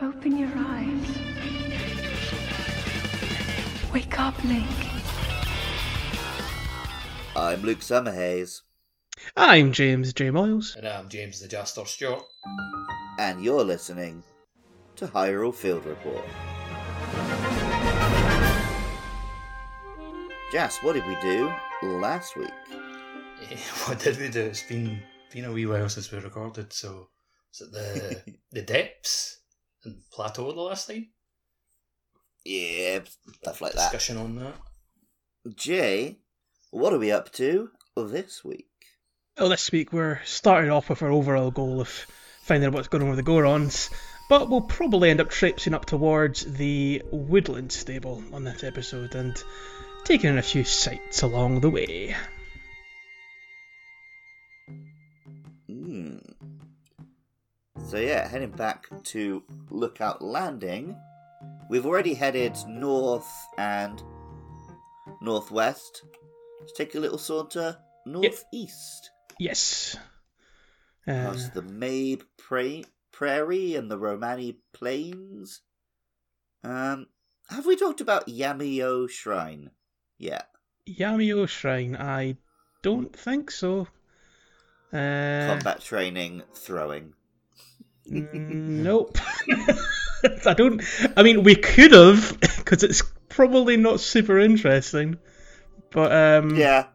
Open your eyes. Wake up, Link. I'm Luke Summerhaze, I'm James J. Miles. And I'm James the Jester Stewart. and you're listening to Hyrule Field Report. Jas, what did we do last week? What did we do? It's been been a wee while since we recorded, so is it the the depths and plateau the last time? Yeah, stuff like that. Discussion on that. Jay, what are we up to this week? Well, this week we're starting off with our overall goal of finding out what's going on with the Gorons, but we'll probably end up traipsing up towards the Woodland Stable on this episode and taking in a few sights along the way. So yeah, heading back to Lookout Landing. We've already headed north and northwest. Let's take a little saunter northeast. Yes. Uh, Past the Mabe pra- Prairie and the Romani Plains. Um, have we talked about Yamio Shrine yet? Yamio Shrine, I don't think so. Uh, Combat training, throwing. Mm, nope. I don't. I mean, we could have, because it's probably not super interesting. But um, Yeah,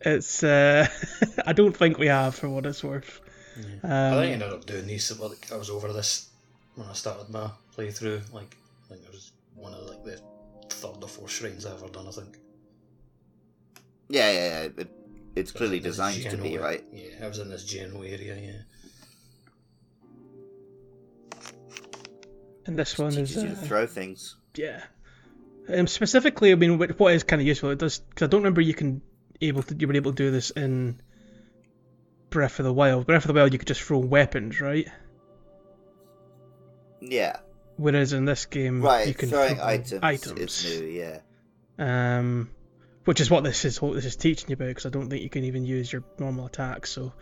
it's. Uh, I don't think we have, for what it's worth. I think Um, I ended up doing these. so, Like I was over this when I started my playthrough. Like I think it was one of like the third or fourth shrines I've ever done. I think. yeah, yeah. yeah. It, it's clearly in this designed to be, right? Yeah, I was in this general area. Yeah. And this one is. Teaches you to Uh, throw things. yeah. Um, specifically, I mean, what what is kind of useful. It does because I don't remember you can able to you were able to do this in Breath of the Wild. Breath of the Wild, you could just throw weapons, right? Yeah, Whereas in this game, right. you can Throwing throw items, items. is new. Yeah. um, which is what this is what this is teaching you about. Because I don't think you can even use your normal attacks, so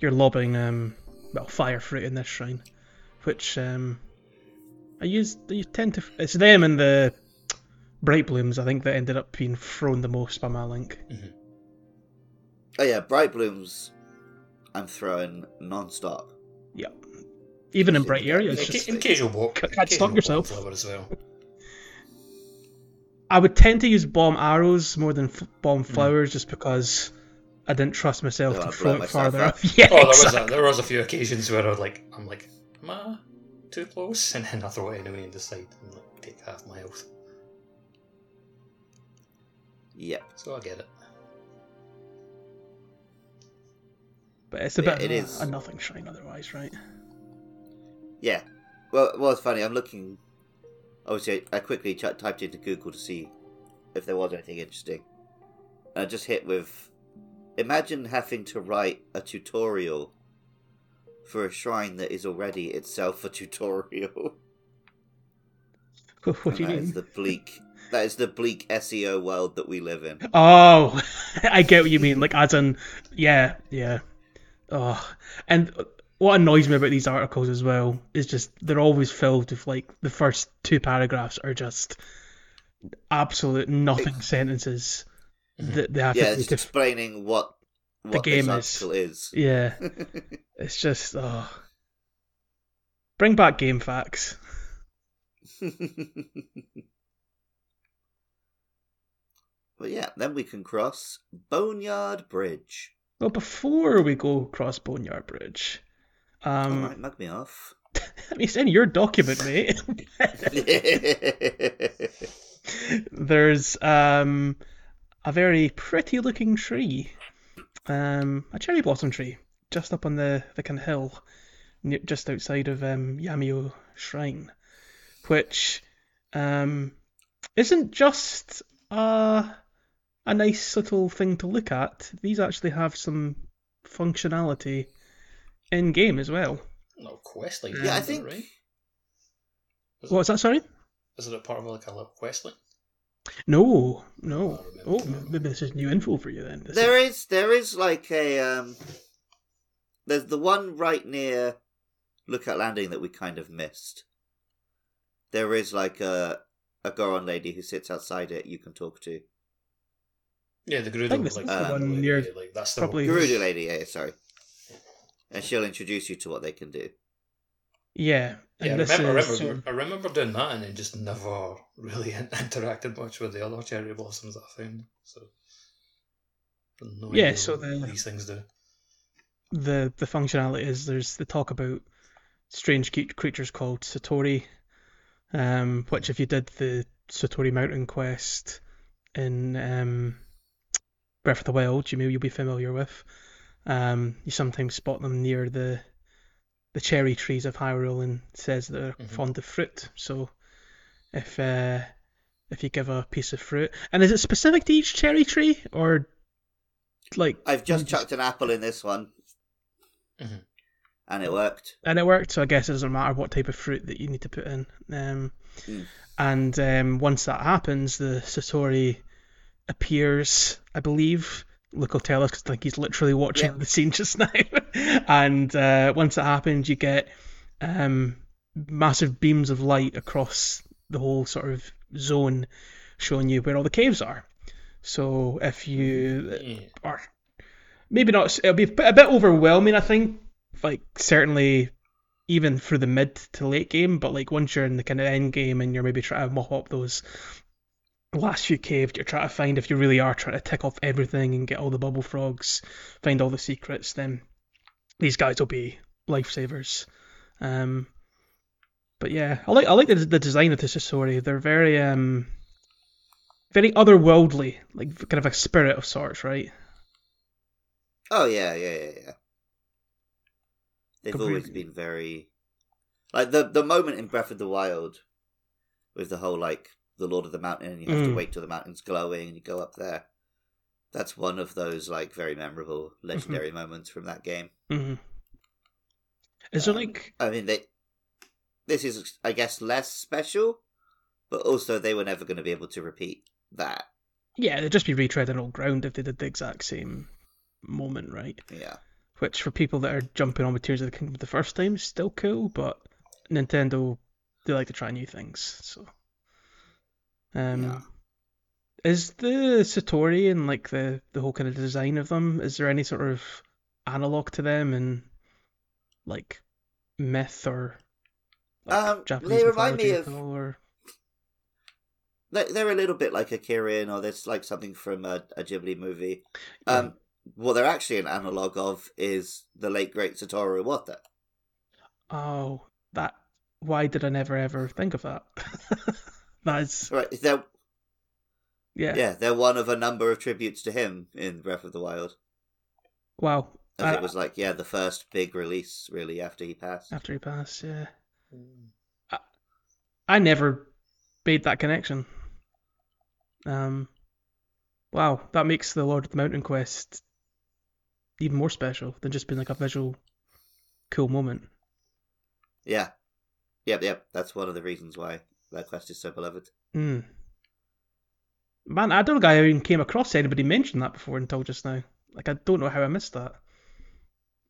you're lobbing um, well, fire fruit in this shrine, which um, I use. You tend to. It's them and the bright blooms. I think that ended up being thrown the most by my link. Oh yeah, bright blooms. I'm throwing non-stop. Yep. Even in bright areas, In, just in casual walk. Can't stop yourself. as well. I would tend to use bomb arrows more than f- bomb Hmm. flowers, just because I didn't trust myself Don't to throw it farther up. Yeah, Oh, there was a, there was a few occasions where I was like I'm like, am I too close? And then I throw it anyway and decide and like take half my health. Yep. So I get it. But it's a Yeah, bit it of a, is. a nothing shrine otherwise, right? Yeah. Well, well, it's funny. I'm looking. Obviously, I I quickly ch- typed into Google to see if there was anything interesting. And I just hit with. Imagine having to write a tutorial for a shrine that is already itself a tutorial. what do you And that is mean? the bleak. That is the bleak SEO world that we live in. Oh, I get what you mean. Like, as in, yeah, yeah. Oh, and what annoys me about these articles as well is just they're always filled with like the first two paragraphs are just absolute nothing sentences mm-hmm. that they have Yeah, to, it's explaining what what game this is- is. yeah. It's just oh, bring back game facts. but yeah, then we can cross Boneyard Bridge. Well, before we go across Boneyard Bridge, um, Alright, mug me off. I mean, it's in your document, mate. There's um a very pretty looking tree, um a cherry blossom tree, just up on the the kind of hill, near, just outside of um Yamio Shrine, which um isn't just a a nice little thing to look at. These actually have some functionality in game as well. No quest line. Yeah, I think- right. Is, What was that? Sorry. Is it a part of like a little quest line? No, no. Oh, maybe this is new info for you then. This there is- is there is like a um there's the one right near Lookout Landing that we kind of missed. there is like a a Goron lady who sits outside it. You can talk to Yeah, the Gerudo, think this like, is the uh, one near- like that's the probably- Gerudo lady. Yeah, sorry. And she'll introduce you to what they can do. Yeah, Yeah, I remember, I, remember, I remember doing that and then just never really interacted much with the other cherry blossoms that I found. So, no Yeah, so the- these things do. the the functionality is there's the talk about strange cre- creatures called Satori, um, which if you did the Satori Mountain quest in um, Breath of the Wild, you may you'll be familiar with. Um, you sometimes spot them near the the cherry trees of Hyrule and says they're Mhm. fond of fruit. So if uh, if you give a piece of fruit, and is it specific to each cherry tree or like I've just chucked an apple in this one, Mhm. and it worked. and it worked. So I guess it doesn't matter what type of fruit that you need to put in. Um, Mm. And um, once that happens, the Satori appears, I believe. Luke will tell us 'cause I think he's literally watching Yeah. the scene just now. and uh, once that happens, you get um, massive beams of light across the whole sort of zone, showing you where all the caves are. So if you Yeah. or maybe not. It'll be a bit overwhelming, I think. Like certainly, even through the mid to late game, but like once you're in the kind of end game and you're maybe trying to mop up those last few caves, you're trying to find if you really are trying to tick off everything and get all the bubble frogs, find all the secrets, then these guys will be lifesavers. Um, but yeah, I like I like the, the design of the Satori. They're very um very otherworldly, like kind of a spirit of sorts, right? Oh yeah, yeah, yeah, yeah. They've always been very like the the moment in Breath of the Wild with the whole like the Lord of the Mountain and you have to Mm. wait till the mountain's glowing and you go up there. That's one of those like very memorable legendary moments from that game. hmm Is there Um, like I mean they this is I guess less special, but also they were never going to be able to repeat that. yeah, they'd just be retreading old ground if they did the exact same moment, right? Yeah. Which for people that are jumping on with Tears of the Kingdom the first time is still cool, but Nintendo they like to try new things, so um Yeah. is the Satori and like the the whole kind of design of them, is there any sort of analog to them in like myth or like, Um, Japanese they remind me of- or They- They're a little bit like a Kirin, or there's like something from a, a Ghibli movie. Yeah. Um, what they're actually an analog of is the late great Satoru Iwata. Oh, that. Why did I never ever think of that? That's Right? They're yeah. yeah, they're one of a number of tributes to him in Breath of the Wild. Wow. As I- it was like yeah, the first big release really after he passed. after he passed, yeah. Mm. I never made that connection. Um. Wow, that makes the Lord of the Mountain quest even more special than just being like a visual, cool moment. Yeah, yep, yep. That's one of the reasons why that quest is so beloved. Mm. Man, I don't think I even came across anybody mention that before until just now. Like, I don't know how I missed that.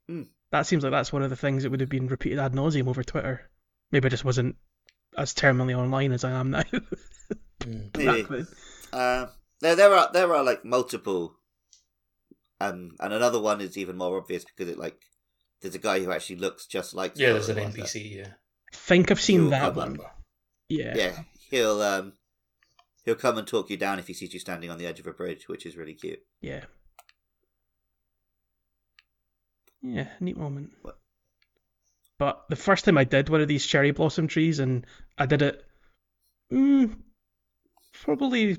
Hmm. That seems like that's one of the things that would have been repeated ad nauseum over Twitter. Maybe I just wasn't as terminally online as I am now. Mm. Maybe. Uh, there, there are there are like multiple, um, and another one is even more obvious because it like there's a guy who actually looks just like Yeah, there's an Satoru Iwata. NPC. Yeah. I think I've seen You'll that one. up. Yeah. Yeah, he'll um he'll come and talk you down if he sees you standing on the edge of a bridge, which is really cute. Yeah. Yeah, neat moment. What? But the first time I did one of these cherry blossom trees, and I did it, mm, probably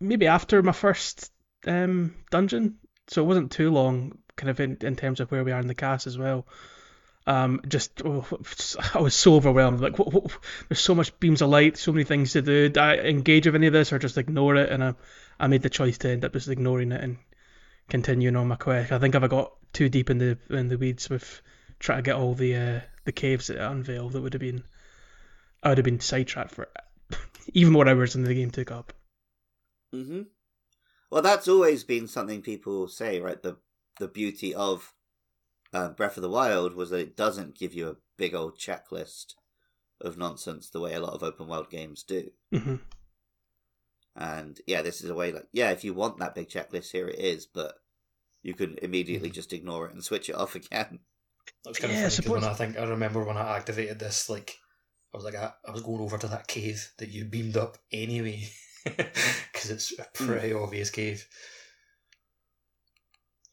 maybe after my first um, dungeon, so it wasn't too long, kind of in, in terms of where we are in the cast as well. Um, just oh, I was so overwhelmed. Like, what, what, there's so much beams of light, so many things to do. I engage with any of this or just ignore it? And I, I made the choice to end up just ignoring it and continuing on my quest. I think if I got too deep in the in the weeds with trying to get all the uh, the caves that unveiled, that would have been I would have been sidetracked for even more hours than the game took up. hmm Well, that's always been something people say, right? The the beauty of uh, Breath of the Wild was that it doesn't give you a big old checklist of nonsense the way a lot of open world games do. hmm And yeah, this is a way like yeah, if you want that big checklist, here it is, but you can immediately Mm-hmm. just ignore it and switch it off again. That was kind Yeah, I of funny 'cause when I think I remember when I activated this, like I was like I, I was going over to that cave that you beamed up anyway, because it's a pretty obvious cave.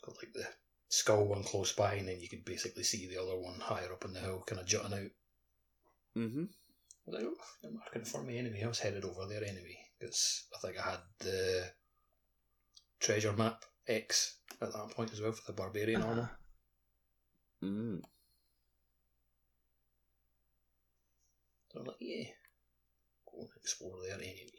Got like the skull one close by, and then you could basically see the other one higher up on the hill, kind of jutting out. Mm-hmm. I was like, oh, they're marking for me anyway. I was headed over there anyway because I think I had the treasure map X at that point as well for the barbarian armor. Mm. So I'm like, yeah, go and explore there anyway.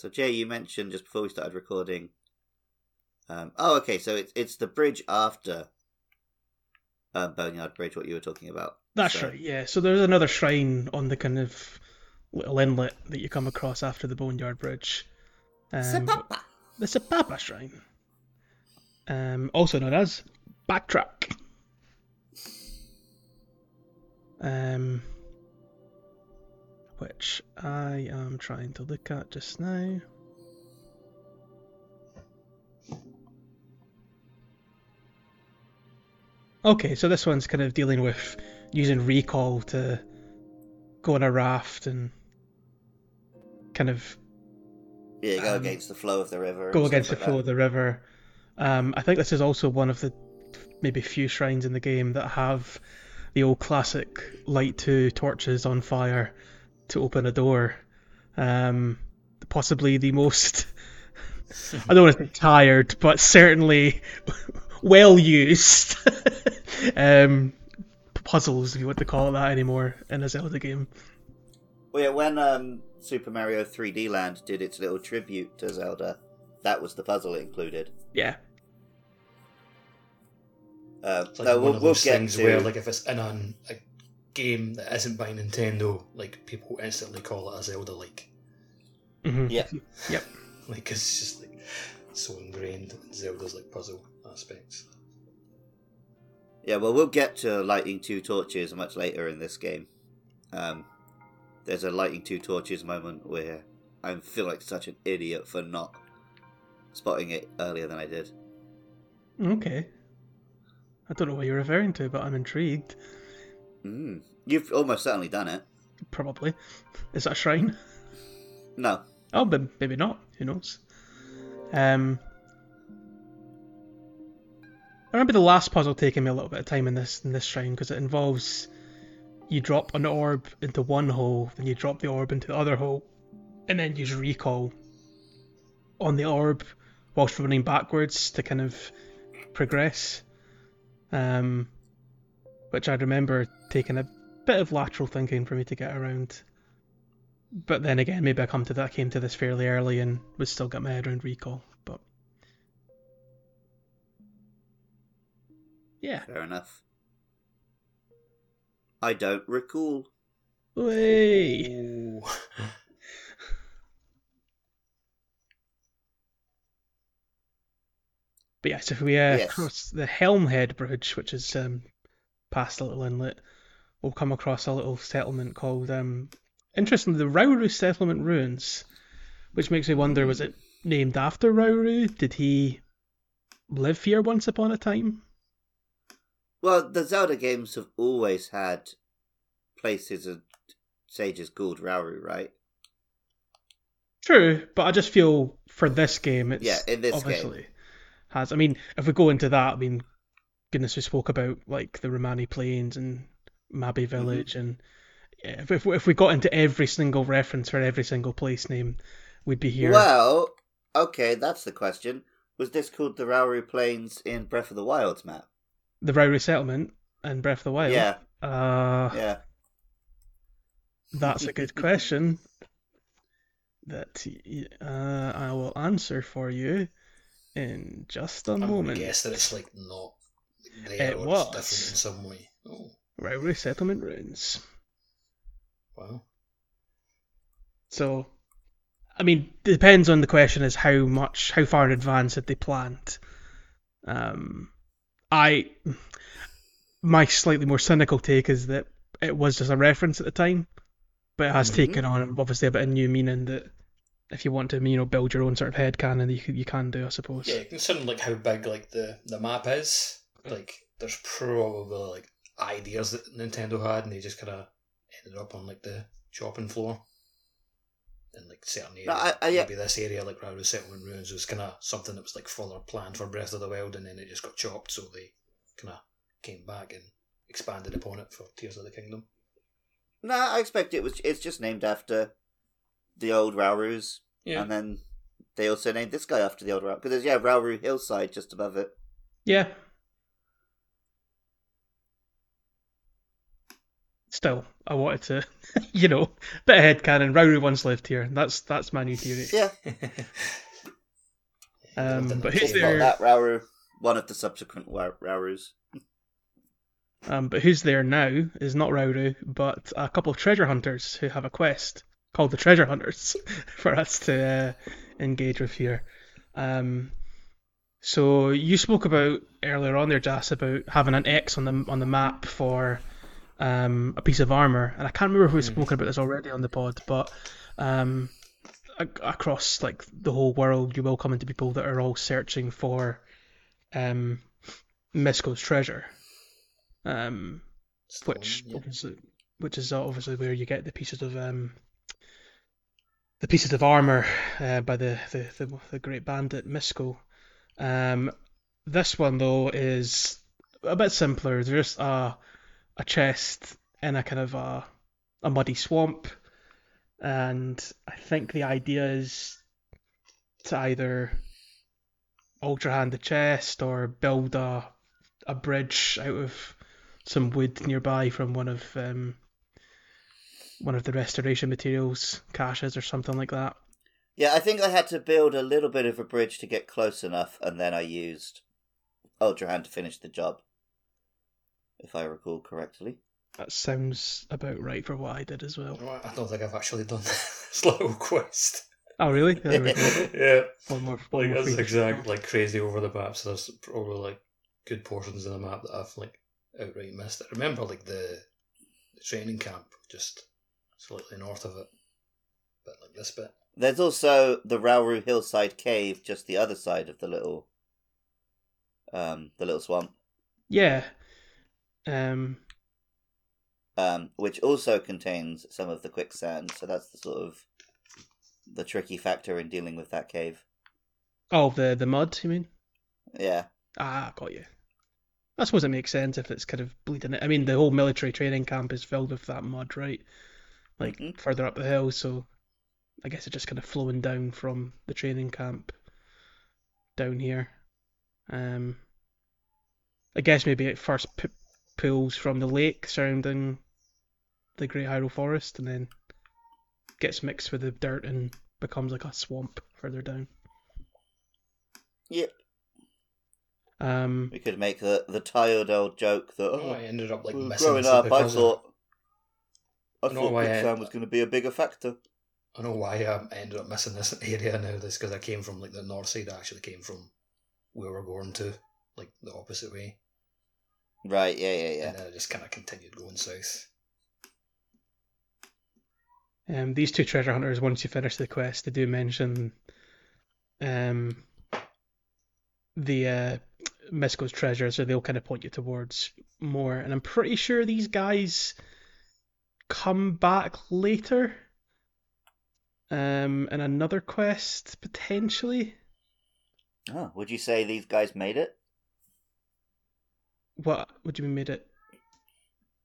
So Jay, you mentioned just before we started recording. Um, oh, okay. So it's it's the bridge after um, Boneyard Bridge. What you were talking about? That's So- right, yeah. So there's another shrine on the kind of little inlet that you come across after the Boneyard Bridge. Um, Sapapa. the Sapapa Shrine. Um, also known as Backtrack. Um, which I am trying to look at just now. Okay, so this one's kind of dealing with using recall to go on a raft and kind of Yeah, go Um, against the flow of the river. go against the like flow that. of the river. Um, I think this is also one of the maybe few shrines in the game that have the old classic light two torches on fire to open a door. Um, possibly the most I don't want to say tired, but certainly well used um, puzzles, if you want to call it that anymore, in a Zelda game. Well, yeah, when um, Super Mario 3D Land did its little tribute to Zelda, that was the puzzle it included. Yeah, Uh, It's like no, one we'll, of we'll those get things to. where, like, if it's in a, a game that isn't by Nintendo, like people instantly call it a Zelda like. hmm Yeah. Yep. Like it's just like so ingrained in Zelda's like puzzle aspects. Yeah, well, we'll get to lighting two torches much later in this game. Um, there's a lighting two torches moment where I feel like such an idiot for not spotting it earlier than I did. Okay. I don't know what you're referring to, but I'm intrigued. Mm. You've almost certainly done it. Probably. Is that a shrine? No. Oh, but maybe not. Who knows? Um, I remember the last puzzle taking me a little bit of time in this in this shrine because it involves you drop an orb into one hole, then you drop the orb into the other hole, and then use recall on the orb whilst running backwards to kind of progress. Um, which I remember taking a bit of lateral thinking for me to get around. But then again, maybe I come to that came to this fairly early and would still get my head around recall. But yeah, Fair enough. I don't recall. Way. But yeah, so if we uh, Yes. cross the Helmhead Bridge, which is um, past a little inlet, we'll come across a little settlement called, um, interestingly, the Rauru Settlement Ruins, which makes me wonder, was it named after Rauru? Did he live here once upon a time? Well, the Zelda games have always had places and sages called Rauru, right? True, but I just feel for this game, it's Yeah, in this obviously has. I mean, if we go into that, I mean, goodness, we spoke about like the Romani Plains and Mabe Mm-hmm. Village, and yeah, if, if if we got into every single reference for every single place name, we'd be here. Well, okay, that's the question. Was this called the Rauru Plains in Breath of the Wild's map? The Rauru Settlement and Breath of the Wild. Yeah, Uh, yeah. that's a good question. That uh, I will answer for you in just a I'm gonna moment. guess that it's like not there It or was. it's different in some way. Oh, Rauru Settlement Ruins. wow. So, I mean, depends on the question is how much, how far in advance had they planned. Um, I, my slightly more cynical take is that it was just a reference at the time, but it has Mhm. taken on obviously a bit of new meaning that if you want to, you know, build your own sort of head canon, you can, you can do, I suppose. Yeah, considering like how big like the the map is, like there's probably like ideas that Nintendo had, and they just kind of ended up on like the chopping floor. And like certain areas, No, I- I- yeah. maybe this area like Rauru Settlement Ruins was kind of something that was like further planned for Breath of the Wild, and then it just got chopped, so they kind of came back and expanded upon it for Tears of the Kingdom. No, I expect it was. It's just named after the old Raurus, Yeah, and then they also named this guy after the old Rauru because there's yeah Rauru hillside just above it. Yeah. Still, I wanted to, you know, bit of head canon. Rauru once lived here. That's that's my new theory. Yeah, Um, but know who's Kate there? that Rauru. One of the subsequent Wa- Raurus. Um, but who's there now is not Rauru, but a couple of treasure hunters who have a quest called the Treasure Hunters for us to uh, engage with here. Um, so you spoke about earlier on there, Jas, about having an X on the on the map for um, a piece of armor, and I can't remember if we've Hmm. spoken about this already on the pod, but um, ac- across like the whole world, you will come into people that are all searching for um, Misko's treasure. Um, Stone, which yeah. obviously, which is obviously where you get the pieces of um, the pieces of armor uh, by the, the, the the great bandit Misko. Um, this one though is a bit simpler. There's just a a chest in a kind of a a muddy swamp, and I think the idea is to either ultra hand the chest or build a a bridge out of some wood nearby from one of um, one of the restoration materials caches or something like that. Yeah, I think I had to build a little bit of a bridge to get close enough, and then I used Ultra Hand to finish the job. If I recall correctly. That sounds about right for what I did as well. No, I don't think I've actually done this little quest. Oh really? There we go. yeah, One more. One like more that's free. exact like crazy over the map. So there's probably like good portions of the map that I've like outright missed. I remember like the, the training camp just slightly north of it, but like this bit. There's also the Rauru hillside cave, just the other side of the little, um, the little swamp, Yeah. Um. um, which also contains some of the quicksand. So that's the sort of the tricky factor in dealing with that cave. Oh, the the mud. You mean? Yeah, Ah, got you. I suppose it makes sense if it's kind of bleeding it. I mean, the whole military training camp is filled with that mud, right? Like Mhm. further up the hill, so I guess it's just kind of flowing down from the training camp down here. Um, I guess maybe it first p- pulls from the lake surrounding the Great Hyrule Forest, and then gets mixed with the dirt and becomes like a swamp further down. yep. Um, We could make the the tired old joke that Oh, oh, I ended up like well, growing up, I because of- thought I I thought why I- quicksand was going to be a bigger factor. I know why I ended up missing this area now. This because I came from like the north side. I actually came from where we're going to, like the opposite way, Right? Yeah, yeah, yeah. and then I just kind of continued going south. Um, these two treasure hunters, once you finish the quest, they do mention um, the uh, Misko's treasure, so they'll kind of point you towards more. And I'm pretty sure these guys come back later um, in another quest, potentially. Oh, would you say these guys made it? What would you mean made it?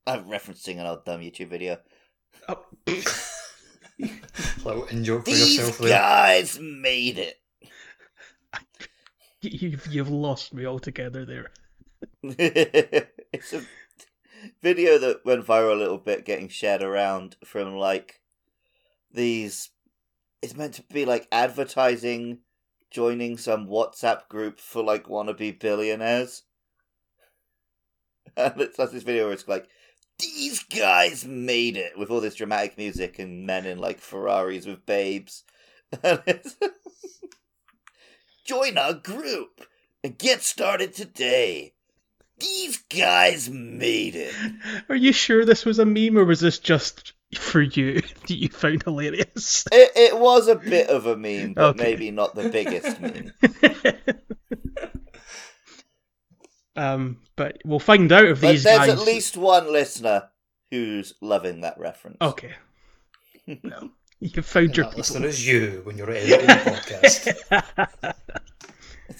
I'm referencing an old dumb YouTube video. Oh, Little in joke for These yourself there. guys made it. you've, you've lost me altogether there. it's a video that went viral a little bit, getting shared around from like these. It's meant to be like advertising joining some WhatsApp group for like wannabe billionaires. And it's like this video where it's like, these guys made it with all this dramatic music and men in like Ferraris with babes. And it's- Join our group and get started today. These guys made it. Are you sure this was a meme or was this just for you that you found hilarious? It, it was a bit of a meme, but Okay. maybe not the biggest meme. Um, but we'll find out if But these there's guys. at least one listener who's loving that reference. Okay. Well, you found And your that people. listener is you when you're editing the podcast.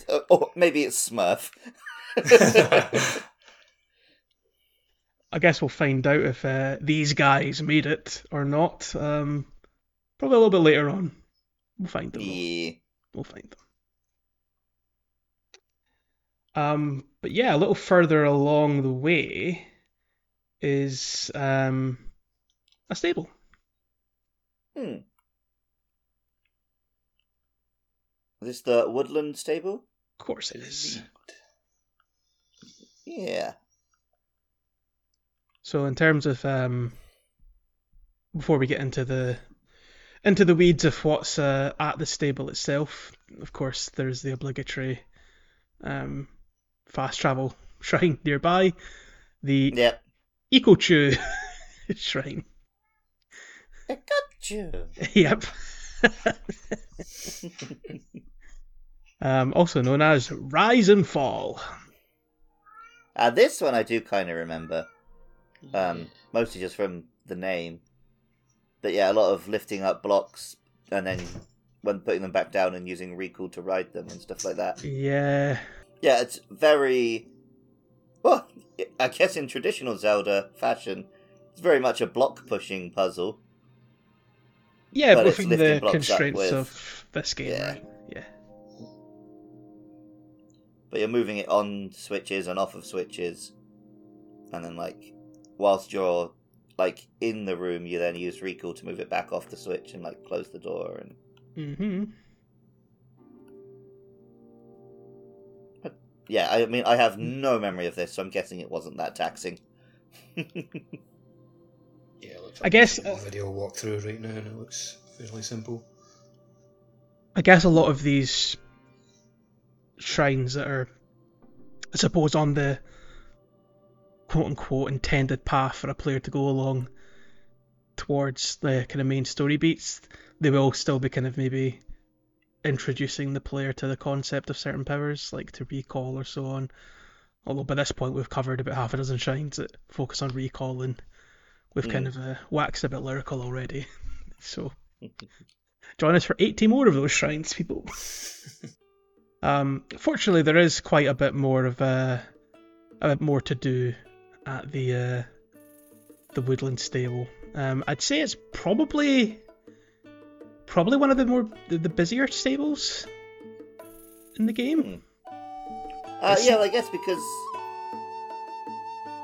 Or maybe it's Smurf. I guess we'll find out if uh, these guys made it or not. Um, probably a little bit later on. We'll find them. yeah. We'll find them. Um, but yeah, a little further along the way is um, a stable. Hmm. Is this the woodland stable? Of course it is. Yeah. So in terms of um, before we get into the into the weeds of what's uh, at the stable itself, of course there's the obligatory um, fast travel shrine nearby, the Yep. Ekochiu shrine. I got yep. um, also known as Rise and Fall. Uh, this one I do kind of remember. Um, mostly just from the name. But yeah, a lot of lifting up blocks and then when putting them back down and using recall to ride them and stuff like that. Yeah. Yeah, it's very well. I guess in traditional Zelda fashion, it's very much a block pushing puzzle. Yeah, But within the constraints of this game, Yeah. right? Yeah. but you're moving it on switches and off of switches and then like whilst you're like in the room you then use recall to move it back off the switch and like close the door and Mm-hmm. Yeah i mean i have no memory of this so i'm guessing it wasn't that taxing Yeah, it looks I guess, I'm uh, a video walkthrough right now, and it looks fairly simple. I guess a lot of these shrines that are, I suppose, on the quote unquote intended path for a player to go along towards the kind of main story beats, they will still be kind of maybe introducing the player to the concept of certain powers, like to recall or so on. Although by this point we've covered about half a dozen shrines that focus on recall and we've kind of uh, waxed a bit lyrical already. So join us for 80 more of those shrines, people. um, fortunately, there is quite a bit more of a, a bit more to do at the uh, the woodland stable. Um, I'd say it's probably probably one of the more the, the busier stables in the game. uh, yeah well, i guess because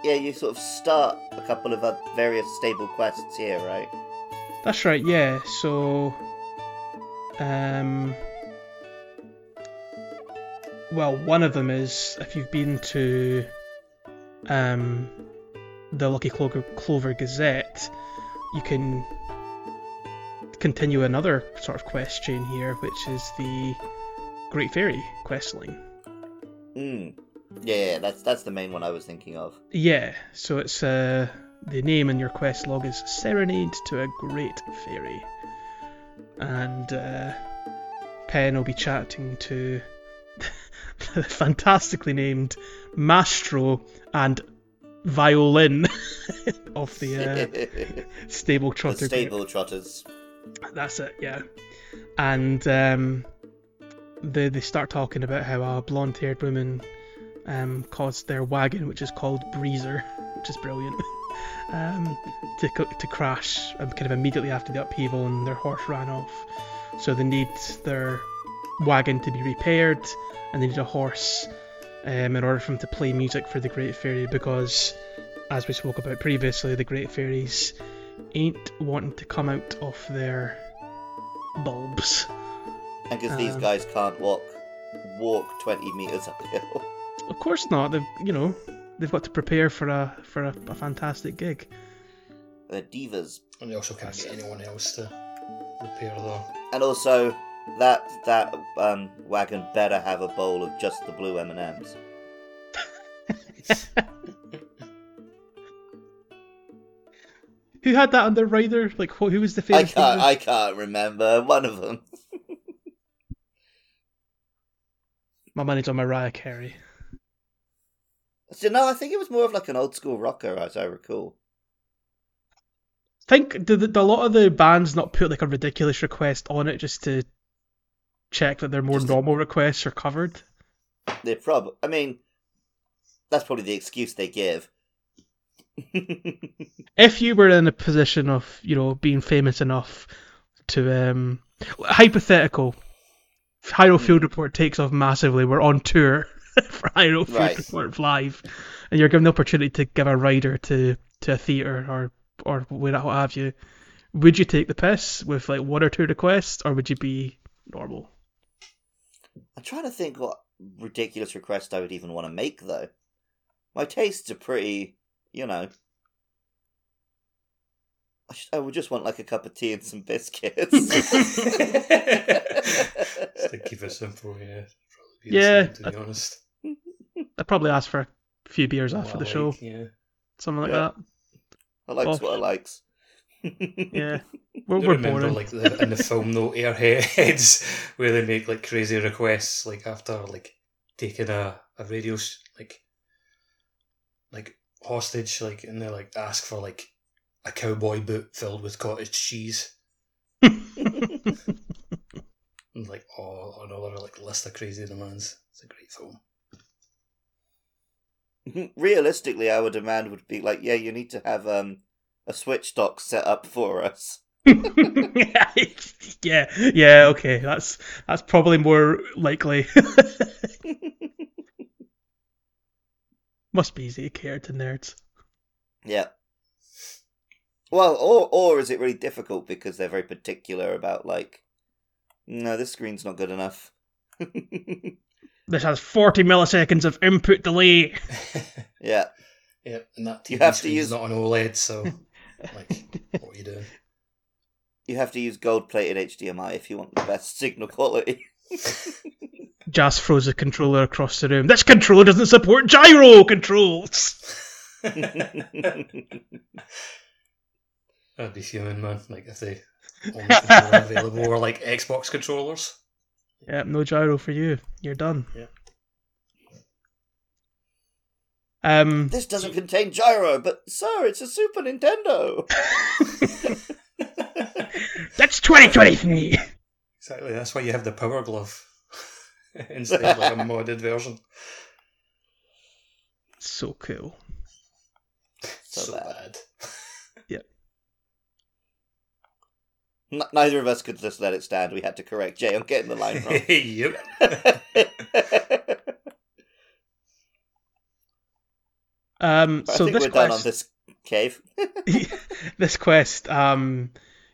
yeah you sort of start a couple of uh, various stable quests here right That's right, yeah. So, um, well, one of them is if you've been to, um, the Lucky Clover, Clover Gazette, you can continue another sort of quest chain here, which is the Great Fairy quest line. mm. yeah, that's that's the main one i was thinking of Yeah, so it's uh, the name in your quest log is Serenade to a Great Fairy, and uh, Penn will be chatting to the fantastically named Mastro and Violin of the uh, Stable the Trotter. group. stable trotters That's it, yeah. And um, they they start talking about how a blonde-haired woman um, caused their wagon, which is called Breezer, which is brilliant, um, to to crash um, kind of immediately after the upheaval, and their horse ran off. So they need their wagon to be repaired, and they need a horse um, in order for them to play music for the Great Fairy, because, as we spoke about previously, the Great Fairies ain't wanting to come out of their bulbs. and because these Um, guys can't walk walk 20 meters uphill Of course not. They've you know they've got to prepare for a for a, a fantastic gig. they're divas And they also can't get anyone else to repair there. And also, that that um, wagon better have a bowl of just the blue M and M's. Who had that rider? Like, who, who was the I can't. I can't remember one of them. My money's on Mariah Carey. So, no, I think it was more of like an old school rocker, as I recall. think do, the, a lot of the bands not put like a ridiculous request on it just to check that their more Just normal requests are covered? They probably. I mean, that's probably the excuse they give. If you were in a position of you know being famous enough to um hypothetical, Hyrule Hmm. Field Report takes off massively. We're on tour for Hyrule Field Right. Report live, and you're given the opportunity to give a rider to to a theater or or what what have you. Would you take the piss with like one or two requests, or would you be normal? I'm trying to think what ridiculous request I would even want to make, though. My tastes are pretty, you know. I, sh- I would just want like a cup of tea and some biscuits. Just to keep it simple, yeah. Probably be Yeah, same, to be honest. I'd probably ask for a few beers after the I show, Yeah. something like Yeah. that. I likes what I likes. Yeah, we're, I we're remember boring. like the, in the film though, Airheads, where they make like crazy requests, like after like taking a, a radio s- like like hostage, like and they like ask for like a cowboy boot filled with cottage cheese, and like oh another like list of crazy demands. It's a great film. Realistically, our demand would be like, yeah, you need to have um a switch dock set up for us. yeah, yeah, okay. That's that's probably more likely. Must be easy to cater to nerds. Yeah. Well, or or is it really difficult because they're very particular about like, no, this screen's not good enough. This has 40 milliseconds of input delay. yeah, Yeah, and that You TV have to use- not an OLED, so like, what are you doing? you have to use gold-plated HDMI if you want the best signal quality. Jas throws a controller across the room. This controller doesn't support gyro controls. That'd be fuming, man. Like if they only controller available were like Xbox controllers. Yeah, no gyro for you. You're done. Yeah. Um, this doesn't contain gyro, but sir, it's a Super Nintendo. that's 2023. Exactly. That's why you have the Power Glove instead of like a modded version. So cool. So So, bad. bad. N- neither of us could just let it stand. We had to correct Jay on getting the line wrong. yep. Um, I so think this we're done on quest, this cave. this quest, um,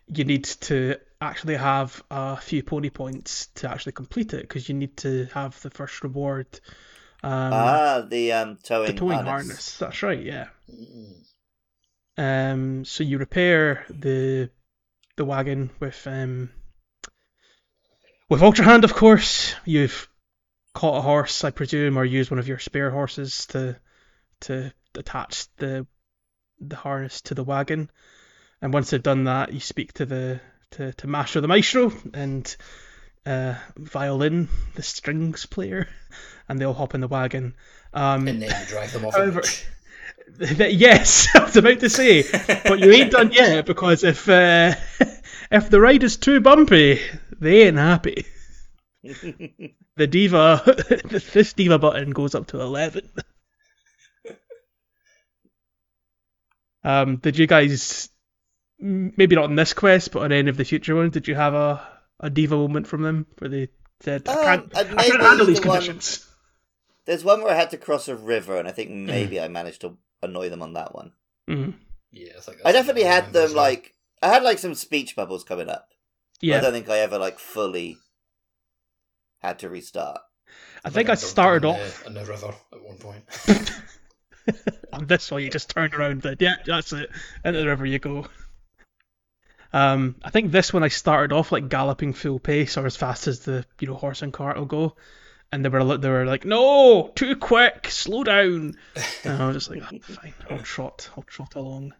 you need to actually have a few pony points to actually complete it because you need to have the first reward. Um, ah, the um towing, the towing harness. harness. That's right. Yeah. Mm. Um, so you repair the the wagon with um with Ultra Hand, of course. You've caught a horse, I presume, or used one of your spare horses to to attach the the harness to the wagon. And once they've done that, you speak to the to, to Master the Maestro and uh, violin, the strings player, and they'll hop in the wagon. Um, And then you drive them off. However- yes, I was about to say, but you ain't done yet because if uh, if the ride is too bumpy, they ain't happy. The diva, this diva button goes up to eleven. Um, did you guys, maybe not in this quest, but on any of the future ones, did you have a, a diva moment from them where they said, "I Um, can't, uh, I can't handle these the one- conditions"? There's one where I had to cross a river, and I think Mm. maybe I managed to annoy them on that one. Mhm. Yeah, I I definitely had them well. like I had like some speech bubbles coming up. Yeah, I don't think I ever like fully had to restart. I think I dunked started in off. the, in the river at one point. And this one, you just turned around and said, yeah, that's it. Into the river you go. Um, I think this one I started off like galloping full pace or as fast as the you know horse and cart will go, and they were they were like, no, too quick, slow down. And I was just like, "Oh, fine, I'll trot, I'll trot along.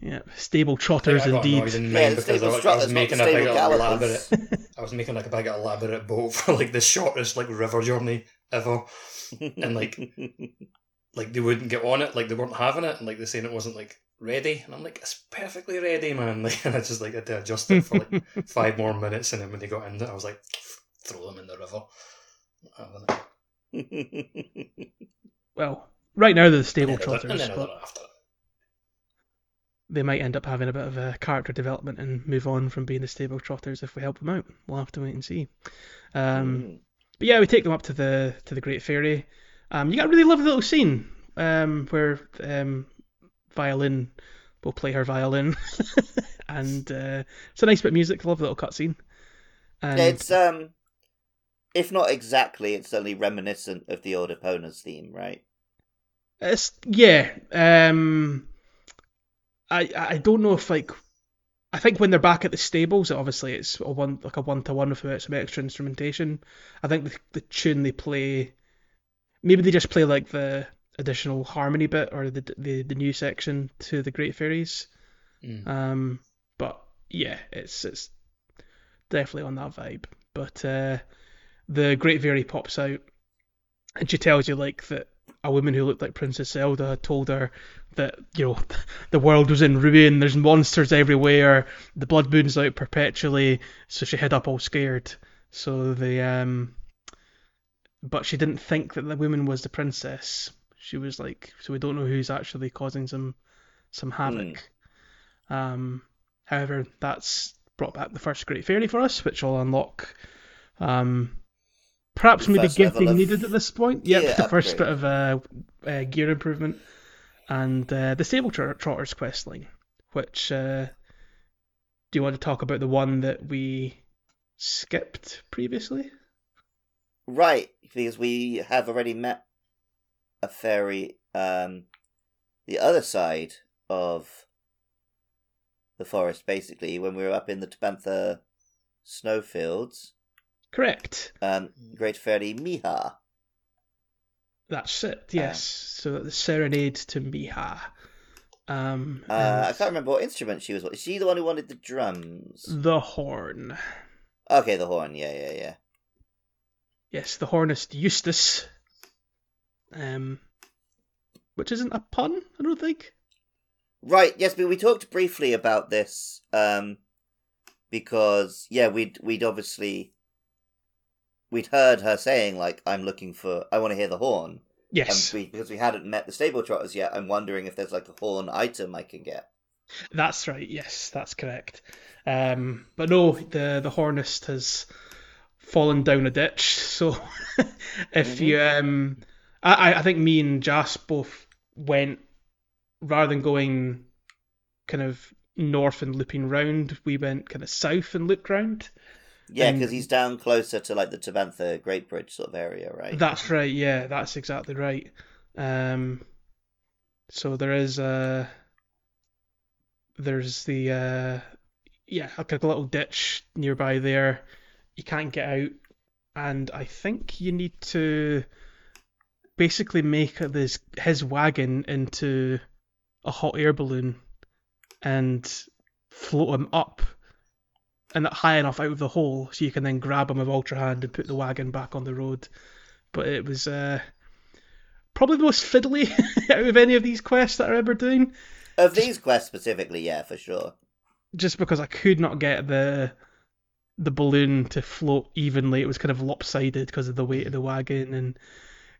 Yeah, stable trotters I got indeed. in Yeah, Maine because I, stable was- I was making the a big stable elaborate. gallopers. I was making like a big elaborate boat for like the shortest like river journey ever, and like like they wouldn't get on it, like they weren't having it, and like they're saying it wasn't like ready, and I'm like, it's perfectly ready, man. Like, and I just like had to adjust it for like five more minutes, and then when they got in it, I was like, throw them in the river. Well, right now they're the stable then another- and trotters, but they might end up having a bit of a character development and move on from being the stable trotters if we help them out. We'll have to wait and see. Um, Mm. But yeah, we take them up to the to the Great Fairy. Um, you got a really lovely little scene um, where um, violin will play her violin, and uh, it's a nice bit of music. Love the little cutscene. And It's um, if not exactly, it's certainly reminiscent of the old opponent's theme, right? It's yeah. Um, I I don't know if like I think when they're back at the stables, obviously it's a one like a one to one without some extra instrumentation. I think the the tune they play, maybe they just play like the additional harmony bit or the the, the new section to the Great Fairies. Mm. Um, but yeah, it's it's definitely on that vibe. But uh, the Great Fairy pops out, and she tells you like that a woman who looked like Princess Zelda had told her that you know the world was in ruin. There's monsters everywhere. The blood moon's out perpetually. So she hid up all scared. So the um, but she didn't think that the woman was the princess. She was like, so we don't know who's actually causing some some havoc. Um, however, that's brought back the first Great Fairy for us, which will unlock um, perhaps The maybe gifting of needed at this point. Yep, gear the first bit of uh, uh, gear improvement and uh, the Stable Tr- Trotters quest line, which uh, do you want to talk about the one that we skipped previously? Right, because we have already met a fairy, um, the other side of the forest, basically, when we were up in the Tabantha snowfields. Correct. Um, Great Fairy Mija. That's it. Yes. so the serenade to Mija. Um, Uh, I can't remember what instrument she was. Is she the one who wanted the drums? the horn. Okay, the horn. Yeah, yeah, yeah. Yes, the hornist Eustace. Um, which isn't a pun, I don't think. Right. Yes, but we talked briefly about this. Um, because yeah, we'd we'd obviously we'd heard her saying like, "I'm looking for. I want to hear the horn." Yes, we, because we hadn't met the stable trotters yet, I'm wondering if there's like a horn item I can get. that's right. Yes, that's correct. Um, but no, the the hornist has fallen down a ditch. So if you um, I I- think me and Jas both went rather than going kind of north and looping round, we went kind of south and looped round. Yeah, because he's down closer to like the Tabantha Great Bridge sort of area, right? That's right. Yeah, that's exactly right. Um, so there is uh, there's the uh, yeah, like a little ditch nearby there. You can't get out, and I think you need to basically make this his wagon into a hot air balloon and float him up and high enough out of the hole so you can then grab him with Ultra Hand and put the wagon back on the road. But it was uh, probably the most fiddly out of any of these quests that I remember doing, Of these quests specifically, yeah, for sure. just because I could not get the the balloon to float evenly. It was kind of lopsided because of the weight of the wagon, and